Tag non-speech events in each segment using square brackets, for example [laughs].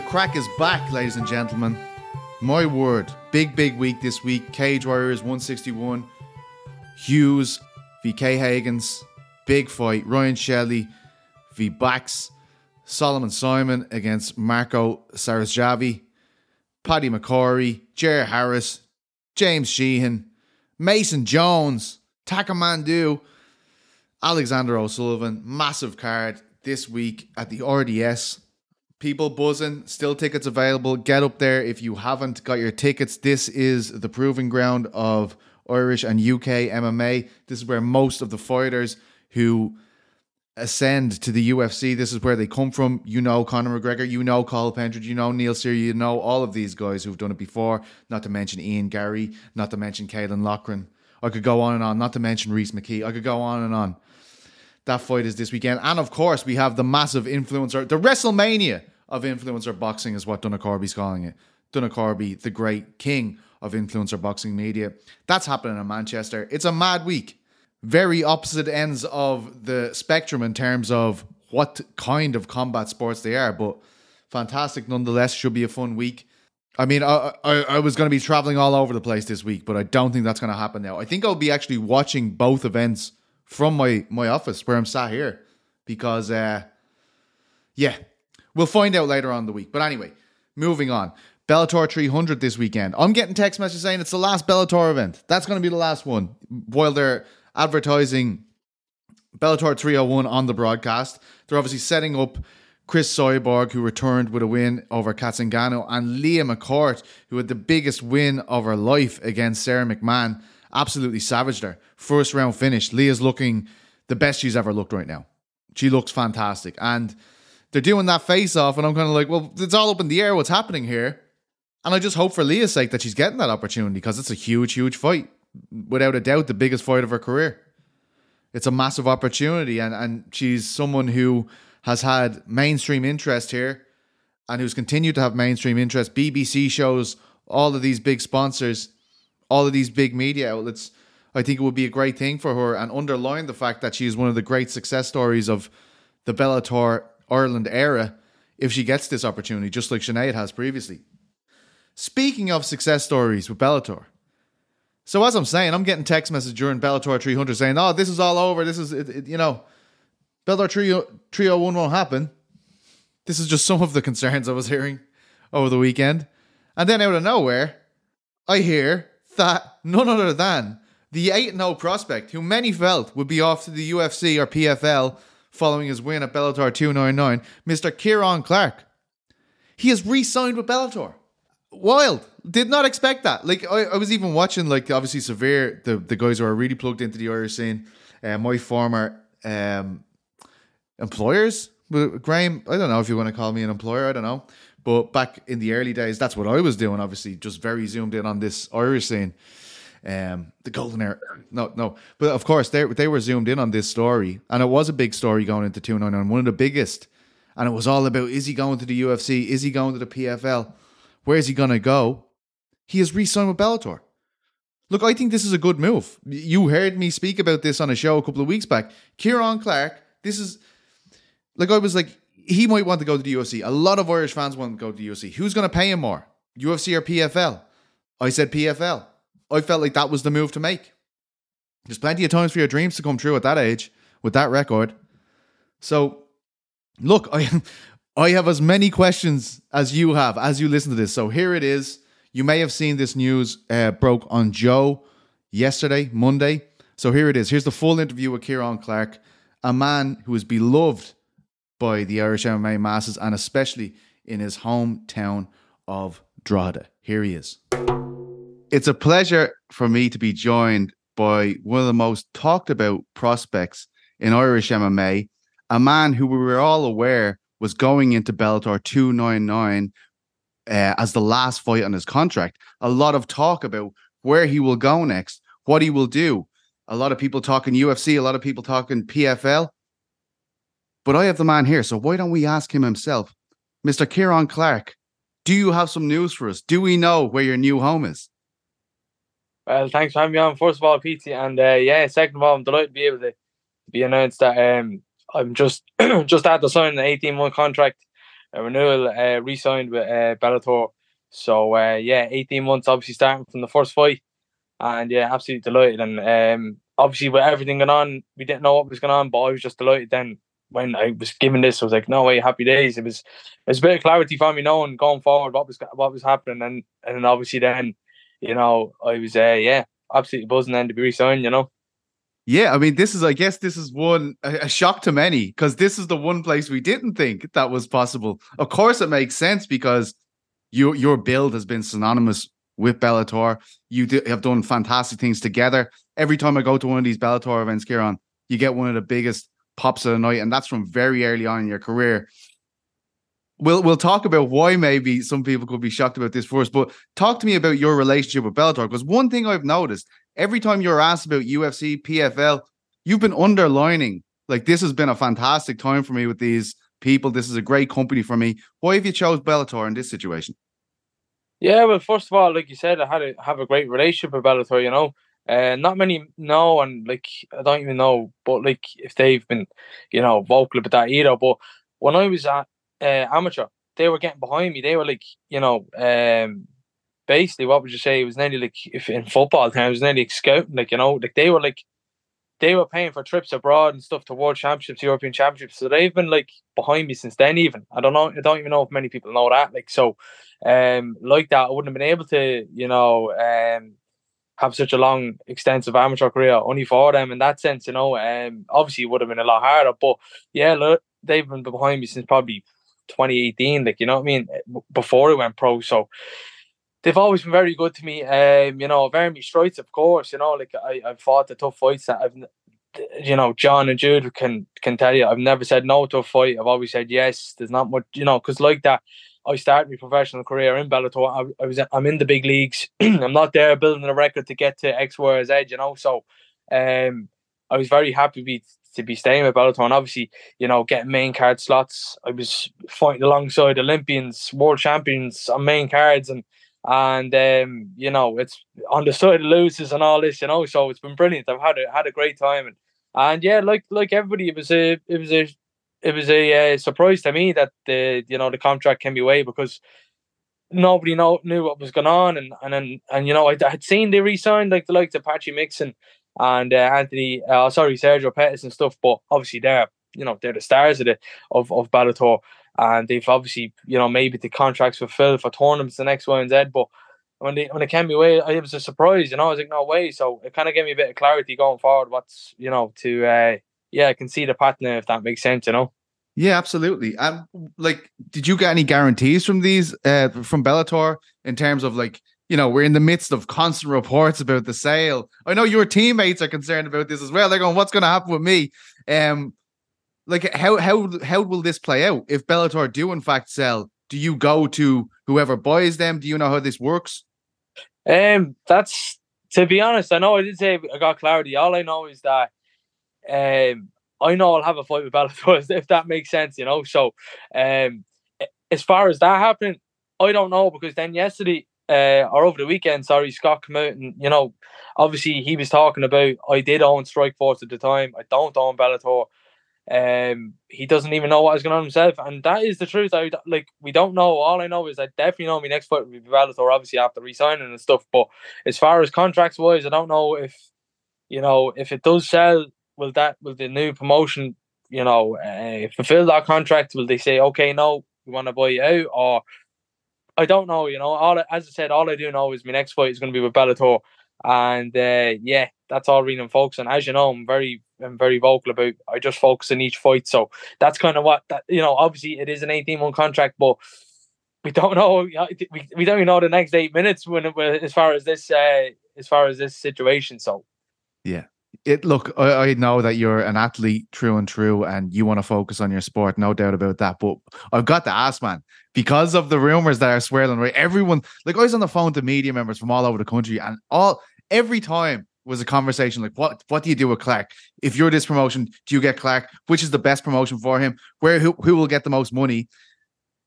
The Craic is back, ladies and gentlemen. My word, big, big week this week. Cage Warriors 161. Hughes v. K. Hagens, Big fight. Ryan Shelley v. Bax. Solomon Simon against Marco Sarasjavi. Paddy McCorry. Jer Harris. James Sheehan. Mason Jones. Takamandu. Alexander O'Sullivan. Massive card this week at the RDS people buzzing. Still tickets available. Get up there if you haven't got your tickets. This is the proving ground of Irish and UK MMA. This is where most of the fighters who ascend to the UFC, this is where they come from. You know Conor McGregor, you know Cathal Pendred, you know Neil Seery, you know all of these guys who've done it before. Not to mention Ian Garry not to mention Caolan Loughran. I could go on and on. Not to mention Rhys McKee. I could go on and on. That fight is this weekend. And of course, we have the massive influencer, the WrestleMania of influencer boxing is what Donna Corby's calling it. Donna Corby, the great king of influencer boxing media. That's happening in Manchester. It's a mad week. Very opposite ends of the spectrum in terms of what kind of combat sports they are, but fantastic nonetheless. Should be a fun week. I mean, I, I, I was going to be traveling all over the place this week, but I don't think that's going to happen now. I think I'll be actually watching both events from my, my office where I'm sat here because, uh, yeah, We'll find out later on the week. But anyway, moving on. Bellator 300 this weekend. I'm getting text messages saying it's the last Bellator event. That's going to be the last one. While they're advertising Bellator 301 on the broadcast, they're obviously setting up Cris Cyborg, who returned with a win over Cat Zingano, and Leah McCourt, who had the biggest win of her life against Sarah McMahon. Absolutely savaged her. First round finish. Leah's looking the best she's ever looked right now. She looks fantastic. And they're doing that face off, and I'm kind of like, well, it's all up in the air. What's happening here? And I just hope for Leah's sake that she's getting that opportunity because it's a huge, huge fight. Without a doubt, the biggest fight of her career. It's a massive opportunity, and, and she's someone who has had mainstream interest here and who's continued to have mainstream interest. BBC shows, all of these big sponsors, all of these big media outlets. I think it would be a great thing for her and underline the fact that she is one of the great success stories of the Bellator Ireland era if she gets this opportunity, just like Sinead has previously. Speaking of success stories with Bellator, so as I'm saying, I'm getting text messages during Bellator 300 saying, "Oh, this is all over. This is it, it, you know, Bellator 301 won't happen." This is just some of the concerns I was hearing over the weekend, and then out of nowhere, I hear that none other than the 8 0 prospect, who many felt would be off to the UFC or PFL following his win at Bellator 299, Mr. Ciaran Clarke. He has re-signed with Bellator. Wild. Did not expect that. Like I, I was even watching like obviously Severe, the, the guys who are really plugged into the Irish scene. Uh, my former um, employers, Graham, I don't know if you want to call me an employer, I don't know. But back in the early days, that's what I was doing, obviously, just very zoomed in on this Irish scene um, the golden era. No, no. But of course, they they were zoomed in on this story, and it was a big story going into two nine nine, one of the biggest. And it was all about: is he going to the UFC? Is he going to the PFL? Where's he going to go? He has re-signed with Bellator. Look, I think this is a good move. You heard me speak about this on a show a couple of weeks back. Ciaran Clarke, this is like I was like, he might want to go to the UFC. A lot of Irish fans want to go to the UFC. Who's going to pay him more, UFC or PFL? I said PFL. I felt like that was the move to make. There's plenty of times for your dreams to come true at that age with that record. So, look, I [laughs] I have as many questions as you have as you listen to this. So here it is. You may have seen this news uh, broke on Joe yesterday, Monday. So here it is. Here's the full interview with Ciaran Clarke, a man who is beloved by the Irish MMA masses and especially in his hometown of Drogheda. Here he is. It's a pleasure for me to be joined by one of the most talked about prospects in Irish MMA, a man who we were all aware was going into Bellator 299 uh, as the last fight on his contract. A lot of talk about where he will go next, what he will do. A lot of people talking UFC, a lot of people talking PFL. But I have the man here, so why don't we ask him himself? Mr. Ciaran Clarke, do you have some news for us? Do we know where your new home is? Well, thanks for having me on. First of all, Pete, and uh, yeah, second of all, I'm delighted to be able to be announced that um, I'm just [clears throat] just the signing an 18 month contract a renewal, uh, re-signed with uh, Bellator. So uh, yeah, 18 months obviously starting from the first fight, and yeah, absolutely delighted. And um, obviously with everything going on, we didn't know what was going on, but I was just delighted then when I was given this. I was like, no way, happy days. It was it was a bit of clarity for me knowing going forward what was what was happening, and and obviously then, you know, I was uh, yeah, absolutely buzzing then to be re-signed. You know. Yeah, I mean, this is, I guess, this is one a, shock to many because this is the one place we didn't think that was possible. Of course, it makes sense because your your build has been synonymous with Bellator. You do, have done fantastic things together. Every time I go to one of these Bellator events, Ciaran, you get one of the biggest pops of the night, and that's from very early on in your career. We'll we'll talk about why maybe some people could be shocked about this first, but talk to me about your relationship with Bellator because one thing I've noticed every time you're asked about UFC, PFL, you've been underlining like this has been a fantastic time for me with these people. This is a great company for me. Why have you chose Bellator in this situation? Yeah, well, first of all, like you said, I had to have a great relationship with Bellator. You know, uh, not many know, and like I don't even know, but like if they've been, you know, vocal about that either. But when I was at uh, amateur, they were getting behind me. They were like, you know, um, basically what would you say? It was nearly like if in football terms, it was nearly like scouting. Like you know, like they were like they were paying for trips abroad and stuff to world championships, European championships. So they've been like behind me since then. Even I don't know. I don't even know if many people know that. Like so, um, like that, I wouldn't have been able to, you know, um, have such a long, extensive amateur career only for them in that sense. You know, um, obviously it would have been a lot harder. But yeah, look, they've been behind me since probably 2018. Like you know what I mean, before it went pro. So they've always been very good to me. Um, you know, very me strikes, of course. You know, like I, I've fought the tough fights that I've, you know, John and Jude can can tell you. I've never said no to a fight. I've always said yes. There's not much, you know, because like that, I started my professional career in Bellator. I, I was, I'm in the big leagues. [clears throat] I'm not there building a record to get to X, or Z. You know, so um, I was very happy to be to be staying with Bellator and obviously, you know, getting main card slots. I was fighting alongside Olympians, world champions on main cards and and um, you know it's on the side of losers and all this, you know. So it's been brilliant. I've had a had a great time, and and yeah, like like everybody, it was a it was a it was a uh, surprise to me that the you know the contract came away because nobody know, knew what was going on, and and and, and you know I, I had seen they re-signed like the likes of Patchy Mixon and uh, Anthony, uh, sorry Sergio Pettis and stuff, but obviously they're you know they're the stars of the of of Bellator and they've obviously you know maybe the contracts fulfilled for tournaments the next one and. But when they when it came away, it was a surprise. You know, I was like, no way. So it kind of gave me a bit of clarity going forward. What's you know to uh, yeah, I can see the pattern if that makes sense. You know. Yeah, absolutely. Um, like, did you get any guarantees from these uh from Bellator in terms of like you know, we're in the midst of constant reports about the sale. I know your teammates are concerned about this as well. They're going, "What's going to happen with me?" Um, like how how how will this play out if Bellator do in fact sell? Do you go to whoever buys them? Do you know how this works? Um, that's to be honest. I know I did say I got clarity. All I know is that um, I know I'll have a fight with Bellator [laughs] if that makes sense. You know, so um, as far as that happening, I don't know because then yesterday uh, or over the weekend, sorry, Scott came out and you know, obviously he was talking about I did own Strikeforce at the time. I don't own Bellator. Um, he doesn't even know what is going on himself, and that is the truth. I like we don't know. All I know is I definitely know my next fight will be Bellator, obviously after resigning and stuff. But as far as contracts wise, I don't know if you know if it does sell. Will that will the new promotion, you know, uh, fulfill that contract? Will they say, okay, no, we want to buy you out, or I don't know. You know, all as I said, all I do know is my next fight is going to be with Bellator, and uh, yeah, that's all Renan folks. And as you know, I'm very I'm very vocal about I just focus on each fight. So that's kind of what that you know. Obviously, it is an 18 month contract, but we don't know. We, we don't even know the next eight minutes when it, as far as this uh, as far as this situation. So yeah. It look, I, I know that you're an athlete true and true, and you want to focus on your sport, no doubt about that. But I've got to ask, man, because of the rumors that are swirling, right? Everyone, like I was on the phone to media members from all over the country, and all every time was a conversation like what what do you do with Clarke? If you're this promotion, do you get Clarke? Which is the best promotion for him? Where who, who will get the most money?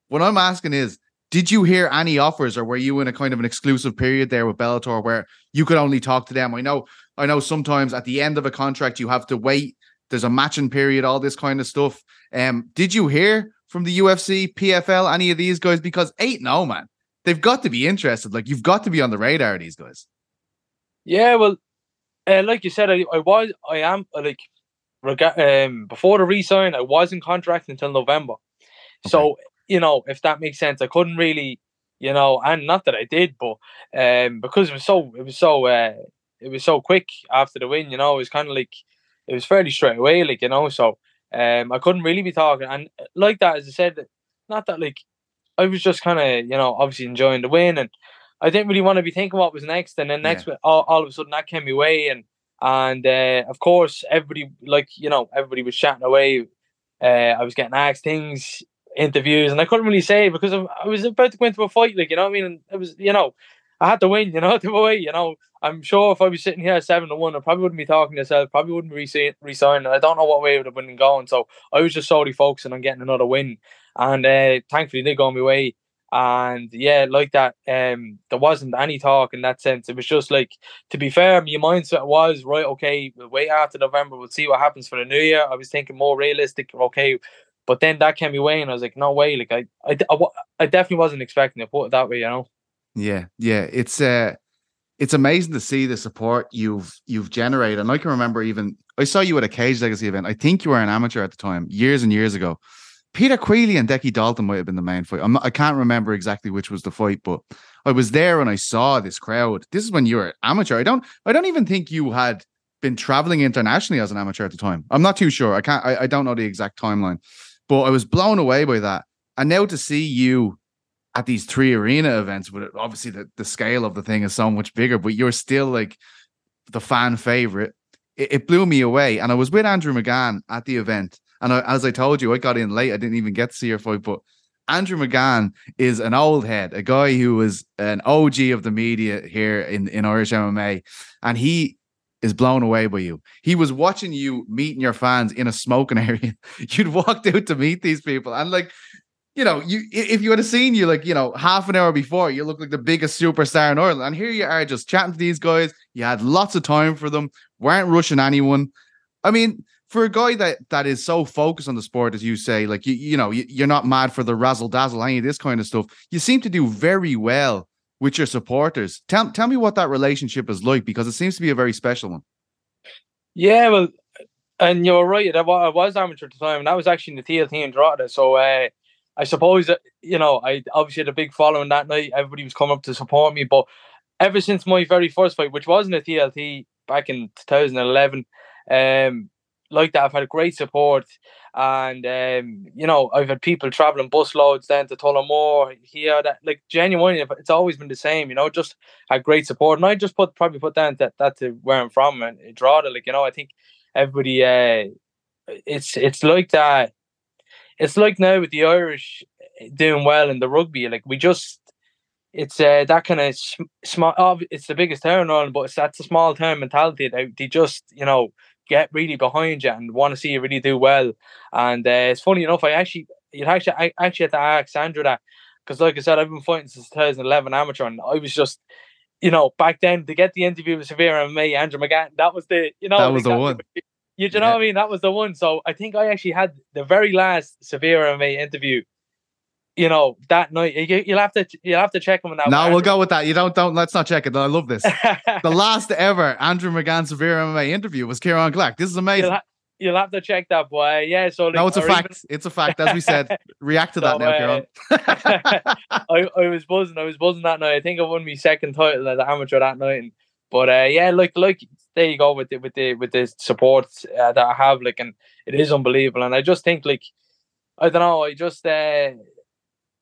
What I'm asking is, did you hear any offers or were you in a kind of an exclusive period there with Bellator where you could only talk to them? I know I know sometimes at the end of a contract you have to wait. There's a matching period, all this kind of stuff. Um, did you hear from the UFC, PFL, any of these guys? Because eight, no man, they've got to be interested. Like you've got to be on the radar. These guys. Yeah, well, uh, like you said, I, I was, I am uh, like, rega- um, before the resign, I was in contract until November. Okay. So you know, if that makes sense, I couldn't really, you know, and not that I did, but um, because it was so, it was so, uh, it was so quick after the win. You know, it was kind of like it was fairly straight away, like you know. So um, I couldn't really be talking, and uh, like that, as I said, not that like I was just kind of you know obviously enjoying the win, and I didn't really want to be thinking what was next, and then next yeah. all, all of a sudden that came my way, and and uh, of course everybody like you know everybody was chatting away. Uh, I was getting asked things, interviews, and I couldn't really say because I was about to go into a fight, like you know I mean. It was you know I had to win, you know, [laughs] to away, you know. I'm sure if I was sitting here seven to one, I probably wouldn't be talking to myself, probably wouldn't be resigning. I don't know what way it would have been going. So I was just solely focusing on getting another win. And uh, thankfully they got my way. And yeah, like that, um, there wasn't any talk in that sense. It was just like, to be fair, my mindset was right. Okay, we'll wait after November. We'll see what happens for the new year. I was thinking more realistic. Okay, but then that came my way, and I was like, no way. Like I, I, I, I definitely wasn't expecting it. Put it that way, you know. Yeah, yeah, it's uh it's amazing to see the support you've you've generated. And I can remember even I saw you at a Cage Legacy event. I think you were an amateur at the time, years and years ago. Peter Queally and Decky Dalton might have been the main fight. Not, I can't remember exactly which was the fight, but I was there and I saw this crowd. This is when you were amateur. I don't I don't even think you had been traveling internationally as an amateur at the time. I'm not too sure. I can't I, I don't know the exact timeline. But I was blown away by that. And now to see you at these three arena events, but obviously the, the scale of the thing is so much bigger, but you're still like the fan favorite. It, it blew me away. And I was with Andrew McGann at the event. And I, as I told you, I got in late. I didn't even get to see your fight, but Andrew McGann is an old head, a guy who was an OG of the media here in, in Irish MMA. And he is blown away by you. He was watching you meeting your fans in a smoking [laughs] area. You'd walked out to meet these people. And like you know, you if you had seen you like, you know, half an hour before, you look like the biggest superstar in Ireland. And here you are just chatting to these guys. You had lots of time for them, weren't rushing anyone. I mean, for a guy that that is so focused on the sport, as you say, like you, you know, you, are not mad for the razzle dazzle, any of this kind of stuff. You seem to do very well with your supporters. Tell tell me what that relationship is like because it seems to be a very special one. Yeah, well, and you're right. I was amateur at the time, and that was actually in the TLT in Drogheda. So uh, I suppose you know I obviously had a big following that night. Everybody was coming up to support me, but ever since my very first fight, which wasn't a TLT back in 2011, um, like that, I've had great support, and um, you know I've had people traveling bus loads down to Tullamore here. That like genuinely, it's always been the same. You know, just had great support, and I just put probably put down that that to where I'm from and draw Drogheda. Like you know, I think everybody, uh, it's it's like that it's like now with the Irish eh, doing well in the rugby, like we just it's uh, that kind of sm- small. Oh, it's the biggest town in Ireland, but it's that's a small town mentality. They, they just you know get really behind you and want to see you really do well. And uh, it's funny enough, I actually you actually I actually had to ask Sandra that because, like I said, I've been fighting since 2011 amateur, and I was just you know back then to get the interview with Severe and me, Andrew McGann. That was the you know that was the one. You, you know what I mean? That was the one. So I think I actually had the very last Severe MMA interview. You know that night. You, will have to you'll have to check him on that. No, we'll go with that. You don't don't. Let's not check it. I love this. the [laughs] last ever Andrew McGann Severe MMA interview was Ciaran Clarke. This is amazing. You'll, ha- you'll have to check that, boy. Yeah. So like, no, it's a fact. Even... It's a fact. As we said, [laughs] react to so, that now, uh, Ciaran. [laughs] I, I was buzzing. I was buzzing that night. I think I won my second title as an amateur that night. And, but uh, yeah, like like there you go with the with the with the support uh, that I have, like, and it is unbelievable. And I just think, like, I don't know, I just, uh,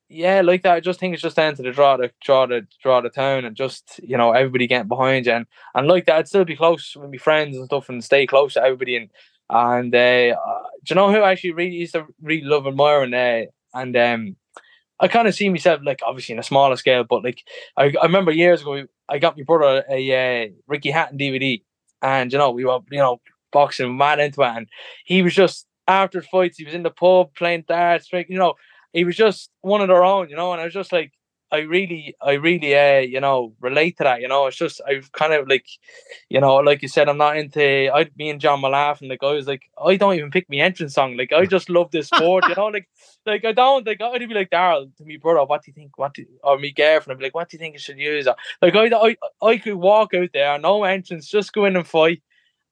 yeah, like that. I just think it's just down to the draw, the draw, the draw the town, and just you know everybody getting behind you, and and like that, I'd still be close with my friends and stuff, and stay close to everybody. And and uh, uh do you know who I actually really used to really love admire and Uh, and um, I kind of see myself like obviously in a smaller scale, but like I, I remember years ago I got my brother a, a uh, Ricky Hatton DVD, and you know, we were, you know, boxing mad into it. And he was just after fights, he was in the pub playing darts, you know, he was just one of their own, you know. And I was just like, I really, I really, uh, you know, relate to that. You know, it's just I've kind of like, you know, like you said, I'm not into. I, me and John were laughing. Like I was like, I don't even pick my entrance song. Like I just love this sport. you know, like, [laughs] like I don't like I'd be like Daryl to me brother. What do you think? What do or me girlfriend? I'd be like, what do you think I should use? Like I, I, I could walk out there, no entrance, just go in and fight,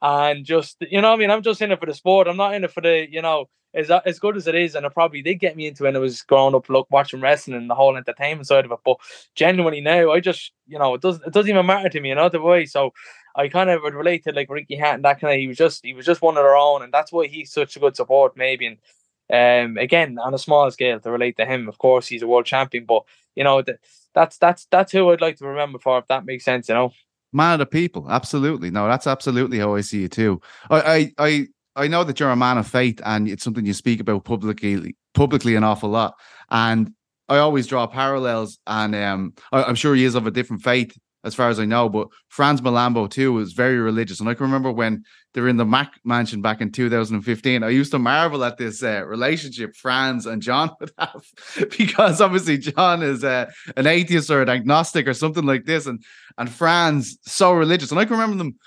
and just you know, I mean, I'm just in it for the sport. I'm not in it for the, you know as as good as it is, and it probably did get me into when I was growing up, look watching wrestling and the whole entertainment side of it. But genuinely now, I just you know it doesn't it doesn't even matter to me, you know the way. So I kind of would relate to like Ricky Hatton, that kind of he was just he was just one of their own, and that's why he's such a good support, maybe. And um, again, on a small scale, to relate to him, of course, he's a world champion, but you know that that's that's that's who I'd like to remember for, if that makes sense, you know. Man of the people, absolutely. No, that's absolutely how I see it too. I, I, I I know that you're a man of faith and it's something you speak about publicly publicly an awful lot. And I always draw parallels, and um, I, am sure he is of a different faith as far as I know. But Frans Mlambo too was very religious, and I can remember when they were in the Mac Mansion back in 2015. I used to marvel at this uh, relationship Frans and John [laughs] would have, [laughs] because obviously John is uh, an atheist or an agnostic or something like this, and and Frans so religious, and I can remember them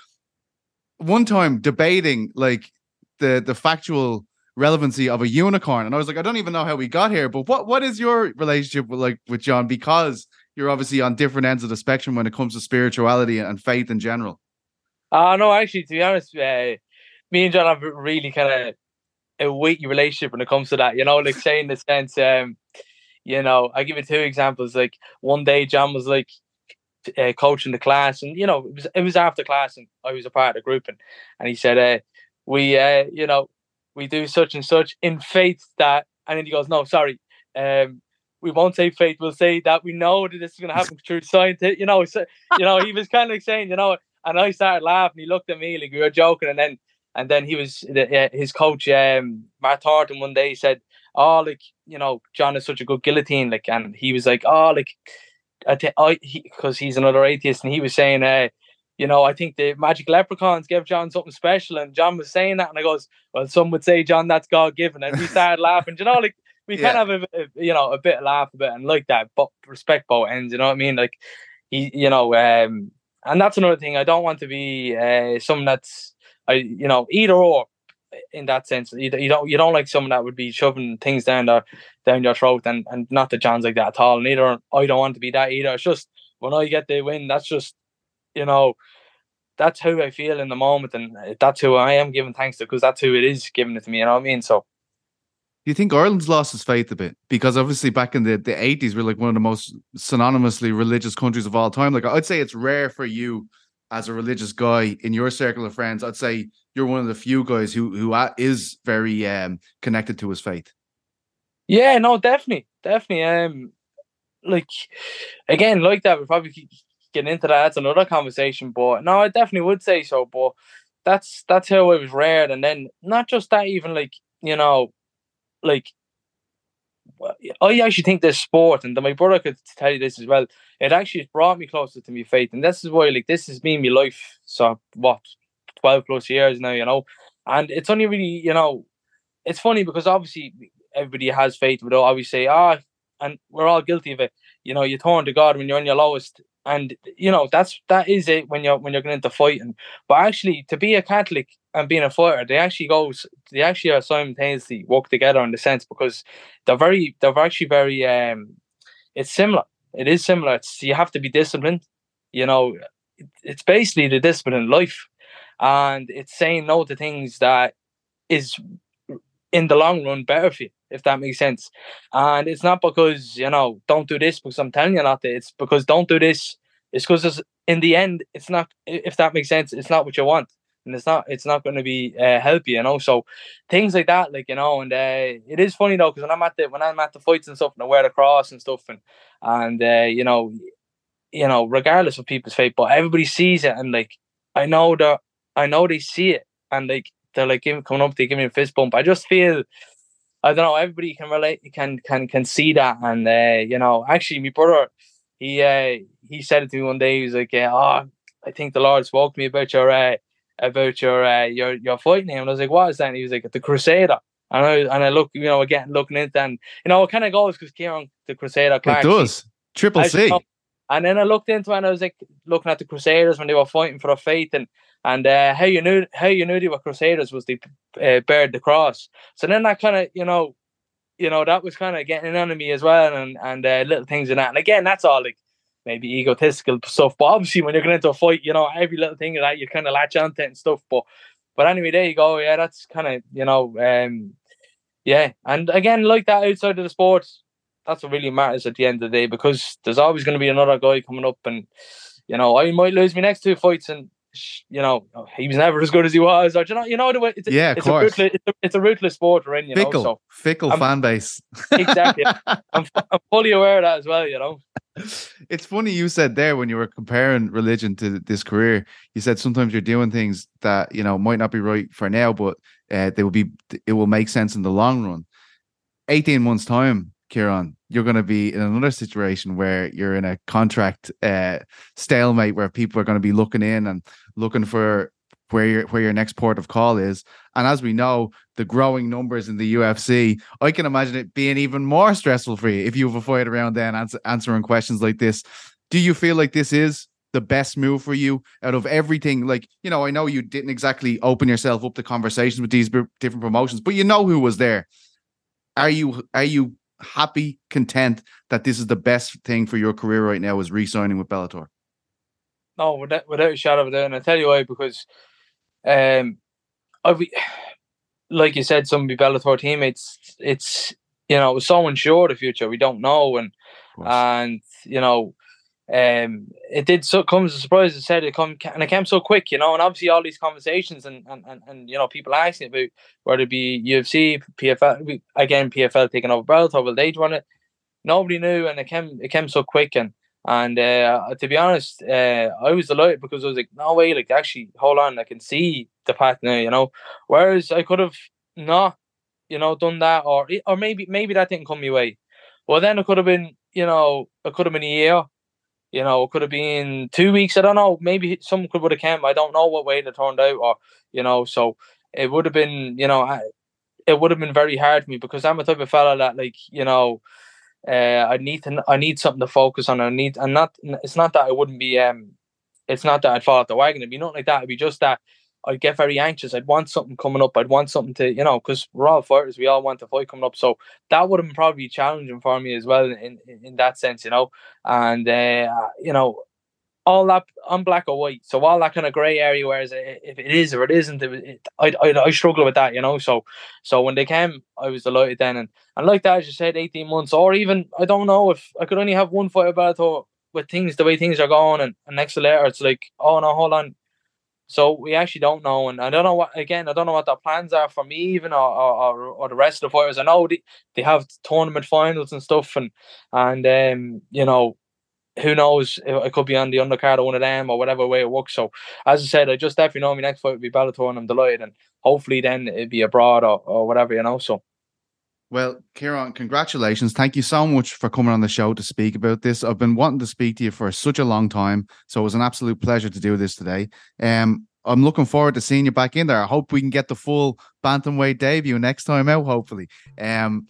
one time debating like the the factual relevancy of a unicorn. And I was like, I don't even know how we got here, but what what is your relationship with like with John? Because you're obviously on different ends of the spectrum when it comes to spirituality and faith in general. Uh no, actually, to be honest, uh, me and John have really kind of a weighty relationship when it comes to that. You know, like saying the sense, um, you know, I give you two examples. Like one day, John was like uh, coaching the class, and you know, it was it was after class, and I was a part of the group, and and he said, uh, we uh, you know we do such and such in faith that and then he goes no sorry um we won't say faith we'll say that we know that this is going to happen through science you know so, you know he was kind of like saying you know and I started laughing he looked at me like we were joking and then and then he was his coach um Matt Thornton one day he said oh like you know John is such a good guillotine like and he was like oh like I think i because he, he's another atheist and he was saying uh you know, I think the magic leprechauns gave John something special, and John was saying that, and I goes, well, some would say, John, that's God given, and we [laughs] started laughing. You know, like we yeah. kind of have a, you know a bit of laugh a bit and like that, but respect both ends. You know what I mean? Like he, you know, um, and that's another thing. I don't want to be uh, someone that's, I, you know, either or in that sense. You, you don't you don't like someone that would be shoving things down their down your throat, and and not that John's like that at all. Neither I don't want to be that either. It's just when I get the win, that's just you know, that's how I feel in the moment, and that's who I am giving thanks to because that's who it is giving it to me. You know what I mean? So. Do you think Ireland's lost its faith a bit? Because obviously back in the, the 80s, we're like one of the most synonymously religious countries of all time. Like I'd say it's rare for you as a religious guy in your circle of friends. I'd say you're one of the few guys who who is very um, connected to his faith. Yeah, no, definitely, definitely. Um, like again, like that, we probably getting into that, that's another conversation. But no, I definitely would say so. But that's that's how it was reared, and then not just that, even like you know, like I actually think this sport, and my brother could tell you this as well. It actually brought me closer to my faith, and this is why, like, this has been my life. So what, twelve plus years now, you know, and it's only really, you know, it's funny because obviously everybody has faith, but say, ah, and we're all guilty of it. You know, you turn to God when you're on your lowest, and you know that's that is it when you're when you're going into fighting. But actually, to be a Catholic and being a fighter, they actually goes they actually are simultaneously work together in the sense because they're very they're actually very um it's similar. It is similar. It's you have to be disciplined. You know, it's basically the discipline in life, and it's saying no to things that is in the long run better for you if that makes sense. And it's not because, you know, don't do this because I'm telling you not to. It's because don't do this. It's because in the end, it's not, if that makes sense, it's not what you want. And it's not, it's not going to be uh, help you, you know. So things like that, like you know, and uh, it is funny though because when I'm at the when I'm at the fights and stuff, and I wear the cross and stuff, and and uh, you know, you know, regardless of people's faith, but everybody sees it, and like I know that I know they see it, and like they're like giving, coming up, they give me a fist bump. I just feel I don't know. Everybody can relate, can can can see that, and uh, you know, actually, my brother, he uh, he said it to me one day. He was like, "Oh, I think the Lord spoke to me about your uh, about your uh, your your fight name." And I was like, "What is that?" And he was like, "The Crusader." And I and I look, you know, again looking into and you know, it kind of goes because Ciaran, the Crusader, Clarke, it does. Triple C. And then I looked into it and I was like looking at the Crusaders when they were fighting for a faith and and uh, how you knew how you knew they were Crusaders was they uh, bared the cross. So then that kind of you know, you know that was kind of getting on me as well and and uh, little things in that. And again, that's all like maybe egotistical stuff. But obviously, when you're going into a fight, you know every little thing of that you kind of latch onto it and stuff. But but anyway, there you go. Yeah, that's kind of you know um yeah, and again like that outside of the sport, that's what really matters at the end of the day because there's always going to be another guy coming up and you know I might lose my next two fights and you know he was never as good as he was or you know you know the way it's, yeah it's, a ruthless, it's, a, it's a ruthless sport we're in you fickle, know so fickle I'm, fan base. [laughs] Exactly. I'm, I'm fully aware of that as well you know. [laughs] It's funny you said there when you were comparing religion to this career you said sometimes you're doing things that you know might not be right for now but uh, they will be it will make sense in the long run. 18 months time Ciaran, you're going to be in another situation where you're in a contract uh, stalemate where people are going to be looking in and looking for where your where your next port of call is. And as we know, the growing numbers in the UFC, I can imagine it being even more stressful for you if you have a fight around then answer, answering questions like this. Do you feel like this is the best move for you out of everything? Like, you know, I know you didn't exactly open yourself up to conversations with these different promotions, but you know who was there. Are you are you happy, content that this is the best thing for your career right now is re-signing with Bellator? No, without, without a shadow of a doubt. And I tell you why, because um I [sighs] like you said, some of the Bellator teammates, it's you know, it's so unsure the future. We don't know and and you know, um, it did so come as a surprise. I said it come and it came so quick, you know. And obviously, all these conversations and and, and, and you know people asking about whether it be UFC, PFL again, PFL taking over Bellator, will they want it? Nobody knew, and it came it came so quick. And and uh, to be honest, uh, I was delighted because I was like, no way, like actually, hold on, I can see the path now, you know. Whereas I could have not, you know, done that, or or maybe maybe that didn't come my way. Well, then it could have been, you know, it could have been a year you know, it could have been two weeks. I don't know. Maybe some could have come. I don't know what way it turned out, or you know. So it would have been, you know, it would have been very hard for me because I'm a type of fella that, like, you know, uh, I need to, I need something to focus on. I need, and not, it's not that I wouldn't be, um, it's not that I'd fall off the wagon. It'd be nothing like that. It'd be just that I'd get very anxious. I'd want something coming up. I'd want something to, you know, because we're all fighters. We all want to fight coming up. So that would have been probably challenging for me as well in, in, in that sense, you know. And, uh, you know, all that I'm black or white. So all that kind of grey area, whereas if it is or it isn't, it, it, I, I I struggle with that, you know. So so when they came, I was delighted then, and and like that, as you said, 18 months, or even I don't know if I could only have one fight about it with things the way things are going, and, and next later, it's like, oh no, hold on, so we actually don't know, and I don't know what again. I don't know what their plans are for me, even or or, or the rest of the fighters. I know they, they have tournament finals and stuff, and and um, you know, who knows? It could be on the undercard of one of them or whatever way it works. So as I said, I just definitely know my next fight will be Bellator, and I'm delighted, and hopefully then it'd be abroad or, or whatever, you know. So well, Ciaran, congratulations. Thank you so much for coming on the show to speak about this. I've been wanting to speak to you for such a long time. So it was an absolute pleasure to do this today. Um, I'm looking forward to seeing you back in there. I hope we can get the full bantamweight debut next time out, hopefully. Um,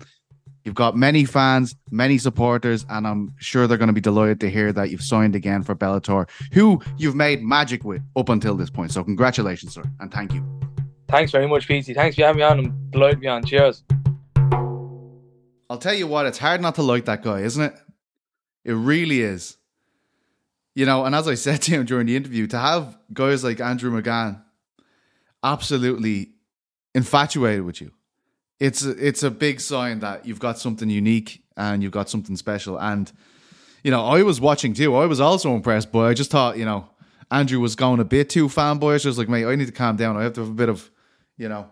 you've got many fans, many supporters, and I'm sure they're going to be delighted to hear that you've signed again for Bellator, who you've made magic with up until this point. So congratulations, sir, and thank you. Thanks very much, PC. Thanks for having me on. Delighted to be on. Cheers. I'll tell you what, it's hard not to like that guy, isn't it? It really is. You know, and as I [laughs] said to him during the interview, to have guys like Andrew McGann absolutely infatuated with you, it's a, it's a big sign that you've got something unique and you've got something special. And you know, I was watching too. I was also impressed, but I just thought, you know, Andrew was going a bit too fanboyish. I was like, mate, I need to calm down. I have to have a bit of, you know,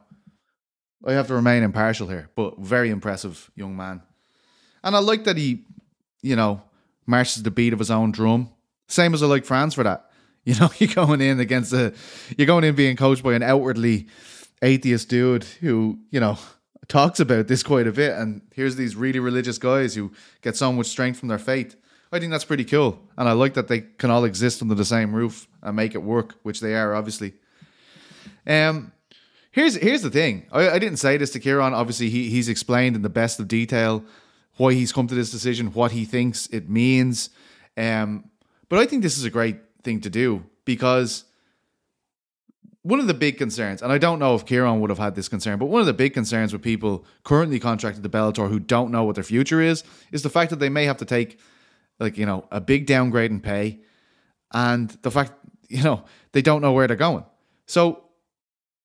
I have to remain impartial here, but very impressive young man. And I like that he, you know, marches the beat of his own drum. Same as I like Frans for that. [laughs] You know, you're going in against a, you're going in being coached by an outwardly atheist dude who, you know, talks about this quite a bit. And here's these really religious guys who get so much strength from their faith. I think that's pretty cool. And I like that they can all exist under the same roof and make it work, which they are, obviously. Um, Here's here's the thing. I, I didn't say this to Ciaran. Obviously, he he's explained in the best of detail why he's come to this decision, what he thinks it means. Um, but I think this is a great thing to do because one of the big concerns, and I don't know if Ciaran would have had this concern, but one of the big concerns with people currently contracted to Bellator who don't know what their future is, is the fact that they may have to take, like, you know, a big downgrade in pay and the fact, you know, they don't know where they're going. So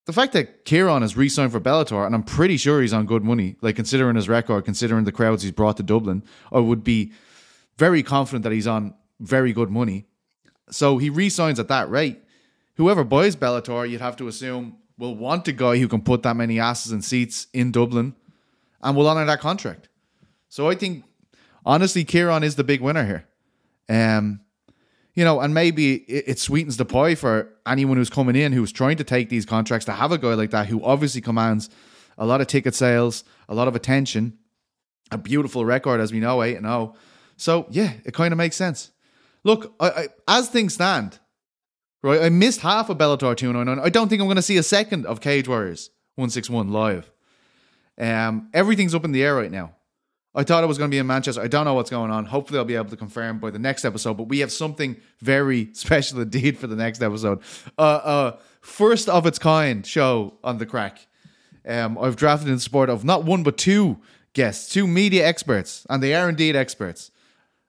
the fact that Ciaran is re signed for Bellator, and I'm pretty sure he's on good money, like considering his record, considering the crowds he's brought to Dublin, I would be very confident that he's on very good money. So he re signs at that rate whoever buys Bellator, you'd have to assume will want a guy who can put that many asses and seats in Dublin and will honor that contract. So I think honestly, Ciaran is the big winner here. Um, you know, and maybe it, it, sweetens the pie for anyone who's coming in who's trying to take these contracts to have a guy like that who obviously commands a lot of ticket sales, a lot of attention, a beautiful record as we know, eight and zero. Oh. So yeah, it kind of makes sense. Look, I, I, as things stand, Right, I missed half of Bellator 299. I don't think I'm going to see a second of Cage Warriors 161 live. Um, everything's up in the air right now. I thought it was going to be in Manchester. I don't know what's going on. Hopefully, I'll be able to confirm by the next episode. But we have something very [laughs] special indeed for the next episode. Uh, uh, first of its kind show on the Craic. Um, I've drafted in support of not one but two guests, two media experts, and they are indeed experts.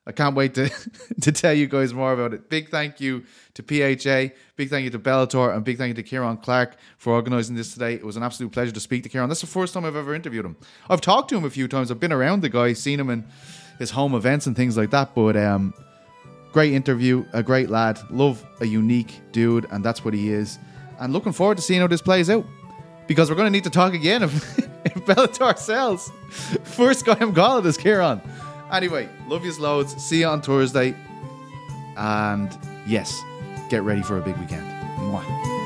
I can't wait to [laughs] to tell you guys more about it. Big thank you to PHA, big thank you to Bellator, and big thank you to Ciaran Clarke for organising this today. It was an absolute pleasure to speak to Ciaran. That's the first time I've ever interviewed him. I've talked to him a few times. I've been around the guy, seen him in his home events and things like that. But um, great interview, a great lad. Love a unique dude, and that's what he is. And looking forward to seeing how this plays out because we're going to need to talk again if, [laughs] if Bellator sells. First guy I'm calling is Ciaran. Anyway, love yous loads. See you on Thursday. And yes, get ready for a big weekend. Mwah.